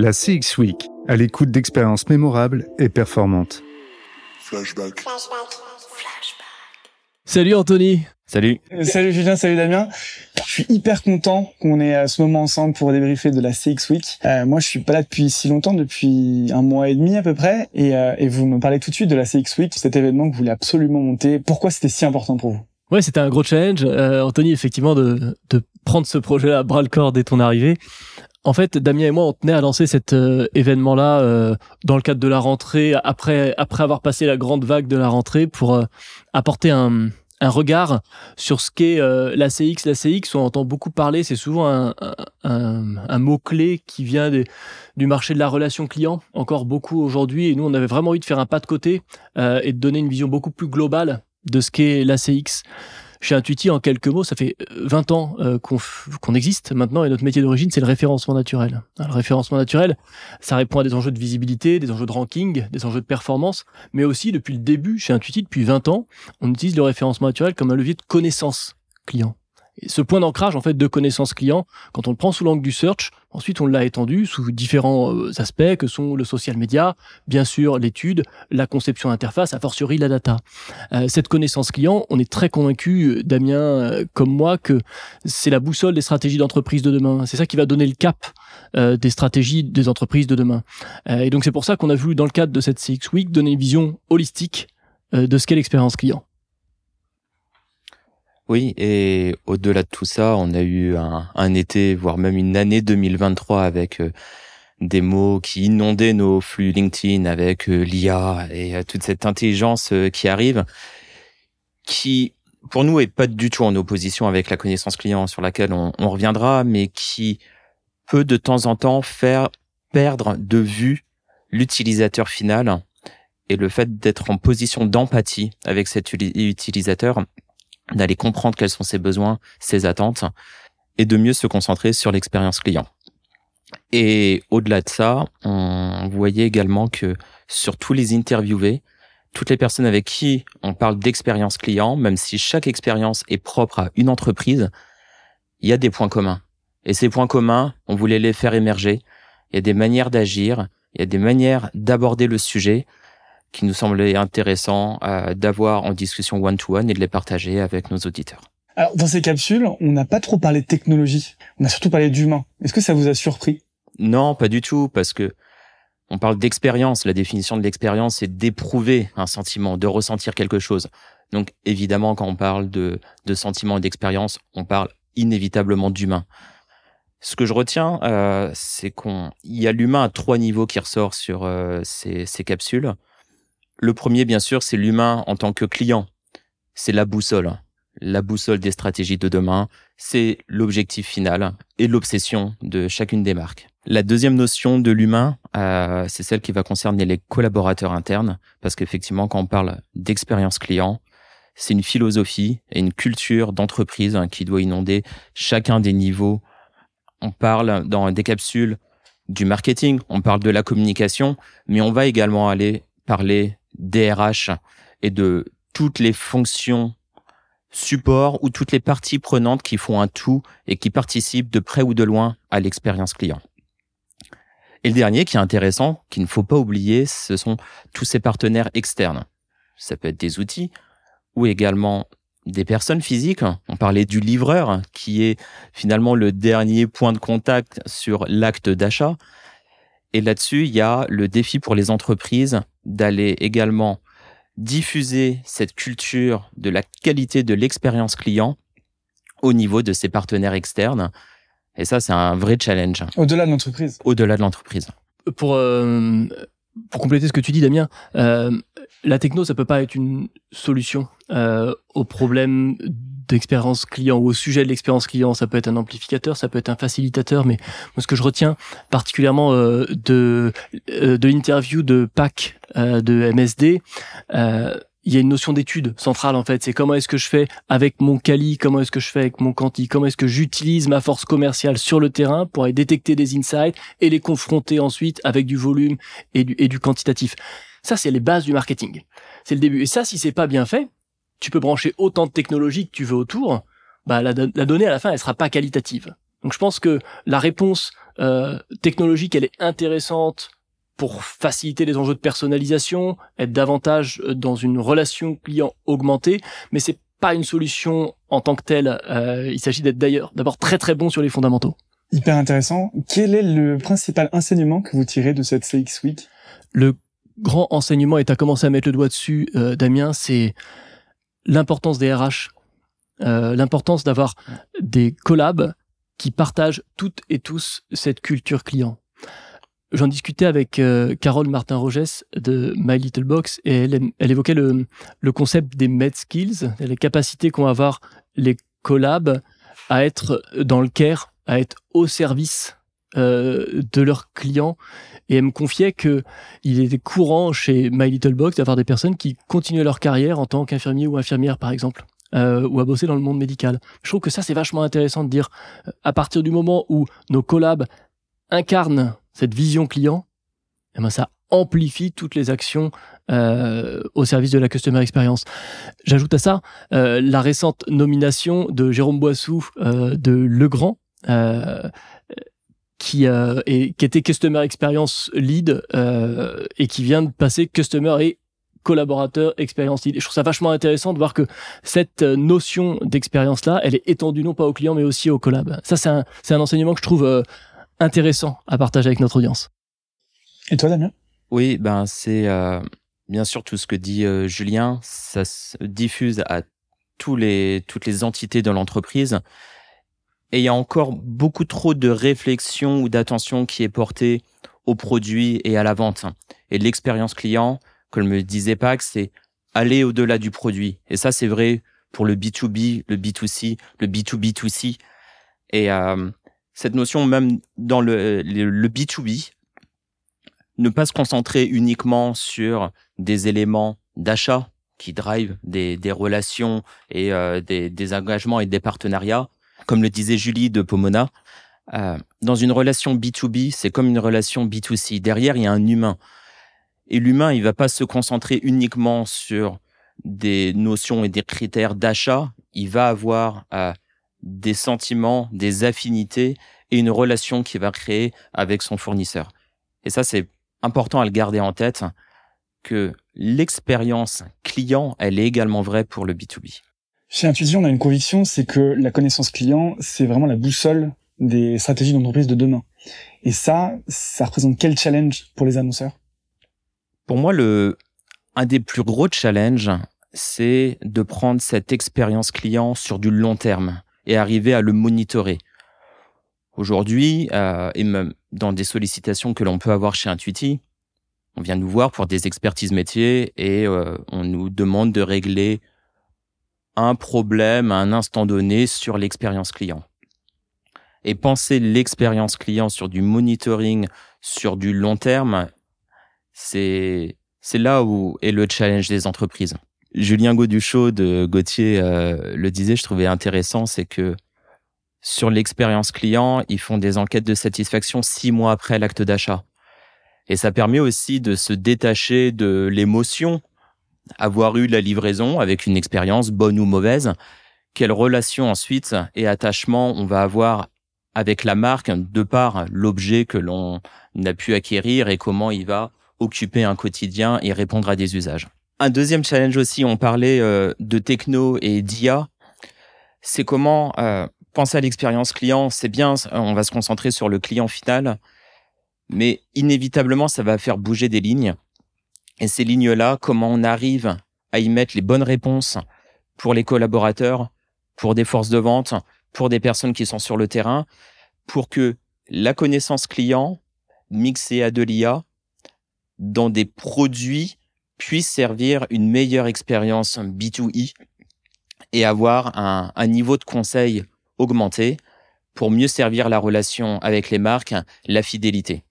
La CX Week, à l'écoute d'expériences mémorables et performantes. Flashback. Salut Anthony. Salut. Euh, Salut Julien, salut Damien. Je suis hyper content qu'on ait à ce moment ensemble pour débriefer de la CX Week. Euh, moi, je suis pas là depuis si longtemps, depuis un mois et demi à peu près, et, euh, et vous me parlez tout de suite de la CX Week, cet événement que vous voulez absolument monter. Pourquoi c'était si important pour vous? Ouais, c'était un gros challenge, euh, Anthony, effectivement, de, de prendre ce projet-là à bras le corps dès ton arrivée. En fait, Damien et moi, on tenait à lancer cet euh, événement-là euh, dans le cadre de la rentrée, après après avoir passé la grande vague de la rentrée, pour euh, apporter un, un regard sur ce qu'est euh, la CX. La CX, on entend beaucoup parler, c'est souvent un, un, un mot-clé qui vient des, du marché de la relation client, encore beaucoup aujourd'hui. Et nous, on avait vraiment envie de faire un pas de côté euh, et de donner une vision beaucoup plus globale de ce qu'est la CX. Chez Intuiti, en quelques mots, ça fait 20 ans euh, qu'on existe maintenant et notre métier d'origine, c'est le référencement naturel. Le référencement naturel, ça répond à des enjeux de visibilité, des enjeux de ranking, des enjeux de performance, mais aussi depuis le début, chez Intuiti, depuis 20 ans, on utilise le référencement naturel comme un levier de connaissance client. Ce point d'ancrage en fait de connaissance client, quand on le prend sous l'angle du search, ensuite on l'a étendu sous différents euh, aspects que sont le social media, bien sûr l'étude, la conception d'interface, a fortiori la data. Euh, cette connaissance client, on est très convaincu, Damien euh, comme moi, que c'est la boussole des stratégies d'entreprise de demain. C'est ça qui va donner le cap euh, des stratégies des entreprises de demain. Euh, et donc c'est pour ça qu'on a voulu dans le cadre de cette CX Week donner une vision holistique euh, de ce qu'est l'expérience client. Oui, et au-delà de tout ça, on a eu un, été, voire même une année 2023 avec euh, des mots qui inondaient nos flux LinkedIn avec euh, l'IA et euh, toute cette intelligence qui arrive, qui pour nous est pas du tout en opposition avec la connaissance client sur laquelle on, on reviendra, mais qui peut de temps en temps faire perdre de vue l'utilisateur final et le fait d'être en position d'empathie avec cet utilisateur d'aller comprendre quels sont ses besoins, ses attentes, et de mieux se concentrer sur l'expérience client. Et au-delà de ça, on voyait également que sur tous les interviewés, toutes les personnes avec qui on parle d'expérience client, même si chaque expérience est propre à une entreprise, il y a des points communs. Et ces points communs, on voulait les faire émerger. Il y a des manières d'agir, il y a des manières d'aborder le sujet qui nous semblait intéressant euh, d'avoir en discussion one-to-one et de les partager avec nos auditeurs. Alors, dans ces capsules, on n'a pas trop parlé de technologie, on a surtout parlé d'humain. Est-ce que ça vous a surpris? Non, pas du tout, parce que on parle d'expérience. La définition de l'expérience, c'est d'éprouver un sentiment, de ressentir quelque chose. Donc, évidemment, quand on parle de, de sentiment et d'expérience, on parle inévitablement d'humain. Ce que je retiens, euh, c'est qu'on, il y a l'humain à trois niveaux qui ressort sur euh, ces, ces capsules. Le premier, bien sûr, c'est l'humain en tant que client. C'est la boussole. La boussole des stratégies de demain, c'est l'objectif final et l'obsession de chacune des marques. La deuxième notion de l'humain, euh, c'est celle qui va concerner les collaborateurs internes, parce qu'effectivement, quand on parle d'expérience client, c'est une philosophie et une culture d'entreprise hein, qui doit inonder chacun des niveaux. On parle dans des capsules du marketing, on parle de la communication, mais on va également aller parler DRH et de toutes les fonctions support ou toutes les parties prenantes qui font un tout et qui participent de près ou de loin à l'expérience client. Et le dernier qui est intéressant, qu'il ne faut pas oublier, ce sont tous ces partenaires externes. Ça peut être des outils ou également des personnes physiques. On parlait du livreur qui est finalement le dernier point de contact sur l'acte d'achat. Et là-dessus, il y a le défi pour les entreprises d'aller également diffuser cette culture de la qualité de l'expérience client au niveau de ses partenaires externes. Et ça, c'est un vrai challenge. Au-delà de l'entreprise. Au-delà de l'entreprise. Pour euh, pour compléter ce que tu dis, Damien, euh, la techno, ça peut pas être une solution euh, au problème d'expérience client ou au sujet de l'expérience client. Ça peut être un amplificateur, ça peut être un facilitateur, mais moi, ce que je retiens particulièrement euh, de euh, de l'interview de PAC euh, de MSD. Euh, il y a une notion d'étude centrale en fait. C'est comment est-ce que je fais avec mon Kali, comment est-ce que je fais avec mon Quanti, comment est-ce que j'utilise ma force commerciale sur le terrain pour aller détecter des insights et les confronter ensuite avec du volume et du, et du quantitatif. Ça, c'est les bases du marketing. C'est le début. Et ça, si c'est pas bien fait, tu peux brancher autant de technologies que tu veux autour. Bah, la, la donnée à la fin, elle sera pas qualitative. Donc je pense que la réponse euh, technologique, elle est intéressante pour faciliter les enjeux de personnalisation, être davantage euh, dans une relation client augmentée, mais c'est pas une solution en tant que telle. Euh, il s'agit d'être d'ailleurs d'abord très très bon sur les fondamentaux. Hyper intéressant. Quel est le principal enseignement que vous tirez de cette CX Week? Le grand enseignement, et tu as commencé à mettre le doigt dessus, euh, Damien, c'est l'importance des RH, euh, l'importance d'avoir des collabs qui partagent toutes et tous cette culture client. J'en discutais avec euh, Carole Martin-Rogès de My Little Box et elle, elle évoquait le, le concept des med skills, les capacités qu'ont à avoir les collabs à être dans le care, à être au service euh, de leurs clients. Et elle me confiait que il était courant chez My Little Box d'avoir des personnes qui continuaient leur carrière en tant qu'infirmier ou infirmière, par exemple. Euh, ou à bosser dans le monde médical. Je trouve que ça, c'est vachement intéressant de dire, à partir du moment où nos collabs incarnent cette vision client, eh ben ça amplifie toutes les actions euh, au service de la customer experience. J'ajoute à ça la récente nomination de Jérôme Boissou euh, de Legrand, qui, euh, est, qui était customer experience lead euh, et qui vient de passer customer et collaborateur expérience lead. Et je trouve ça vachement intéressant de voir que cette notion d'expérience là, elle est étendue non pas aux clients mais aussi aux collabs. Ça c'est un, c'est un enseignement que je trouve euh, intéressant à partager avec notre audience. Et toi, Damien? Oui, ben c'est euh, bien sûr tout ce que dit euh, Julien, ça se diffuse à tous les toutes les entités de l'entreprise. Et il y a encore beaucoup trop de réflexion ou d'attention qui est portée au produit et à la vente. Et l'expérience client, comme me disait Pax, c'est aller au-delà du produit. Et ça, c'est vrai pour le B2B, le B2C, le B2B2C. Et euh, cette notion, même dans le, le, le B2B, ne pas se concentrer uniquement sur des éléments d'achat qui drive des, des relations et euh, des, des engagements et des partenariats, comme le disait Julie de Pomona, euh, dans une relation B2B, c'est comme une relation B2C. Derrière, il y a un humain. Et l'humain, il va pas se concentrer uniquement sur des notions et des critères d'achat. Il va avoir euh, des sentiments, des affinités et une relation qu'il va créer avec son fournisseur. Et ça, c'est important à le garder en tête que l'expérience client, elle est également vraie pour le B2B. Chez Intuition, on a une conviction, c'est que la connaissance client, c'est vraiment la boussole des stratégies d'entreprise de demain. Et ça, ça représente quel challenge pour les annonceurs? Pour moi, un des plus gros challenges, c'est de prendre cette expérience client sur du long terme et arriver à le monitorer. Aujourd'hui, euh, et même dans des sollicitations que l'on peut avoir chez Intuiti, on vient nous voir pour des expertises métiers et euh, on nous demande de régler un problème à un instant donné sur l'expérience client. Et penser l'expérience client sur du monitoring, sur du long terme, c'est c'est là où est le challenge des entreprises. Julien Gauduchot de Gauthier euh, le disait, je trouvais intéressant, c'est que sur l'expérience client, ils font des enquêtes de satisfaction six mois après l'acte d'achat. Et ça permet aussi de se détacher de l'émotion, avoir eu la livraison avec une expérience bonne ou mauvaise, quelle relation ensuite et attachement on va avoir avec la marque de par l'objet que l'on a pu acquérir et comment il va occuper un quotidien et répondre à des usages. Un deuxième challenge aussi, on parlait euh, de techno et d'IA, c'est comment euh, penser à l'expérience client, c'est bien, on va se concentrer sur le client final, mais inévitablement, ça va faire bouger des lignes. Et ces lignes-là, comment on arrive à y mettre les bonnes réponses pour les collaborateurs, pour des forces de vente, pour des personnes qui sont sur le terrain, pour que la connaissance client mixée à de l'IA dans des produits puisse servir une meilleure expérience B2E et avoir un, un niveau de conseil augmenté pour mieux servir la relation avec les marques, la fidélité.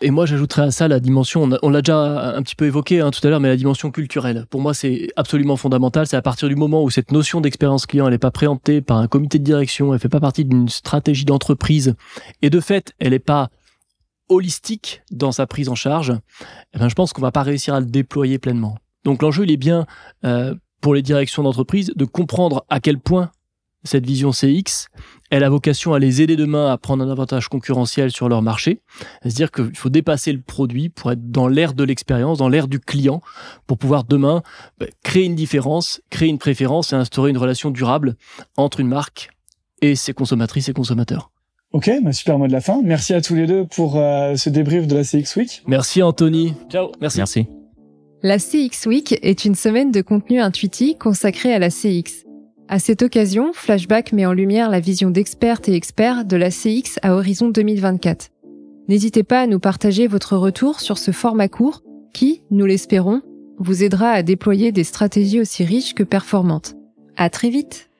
Et moi, j'ajouterais à ça la dimension, on l'a déjà un petit peu évoqué hein, tout à l'heure, mais la dimension culturelle. Pour moi, c'est absolument fondamental. C'est à partir du moment où cette notion d'expérience client, elle n'est pas préemptée par un comité de direction, elle fait pas partie d'une stratégie d'entreprise, et de fait, elle n'est pas holistique dans sa prise en charge, eh ben, je pense qu'on va pas réussir à le déployer pleinement. Donc l'enjeu, il est bien euh, pour les directions d'entreprise de comprendre à quel point cette vision CX, elle a vocation à les aider demain à prendre un avantage concurrentiel sur leur marché. C'est-à-dire qu'il faut dépasser le produit pour être dans l'ère de l'expérience, dans l'ère du client, pour pouvoir demain bah, créer une différence, créer une préférence et instaurer une relation durable entre une marque et ses consommatrices et consommateurs. Ok, bah super mot de la fin. Merci à tous les deux pour euh, ce débrief de la CX Week. Merci Anthony. Ciao. Merci. Merci. La CX Week est une semaine de contenu intuitif consacrée à la CX. À cette occasion, Flashback met en lumière la vision d'expertes et experts de la CX à horizon 2024. N'hésitez pas à nous partager votre retour sur ce format court qui, nous l'espérons, vous aidera à déployer des stratégies aussi riches que performantes. À très vite!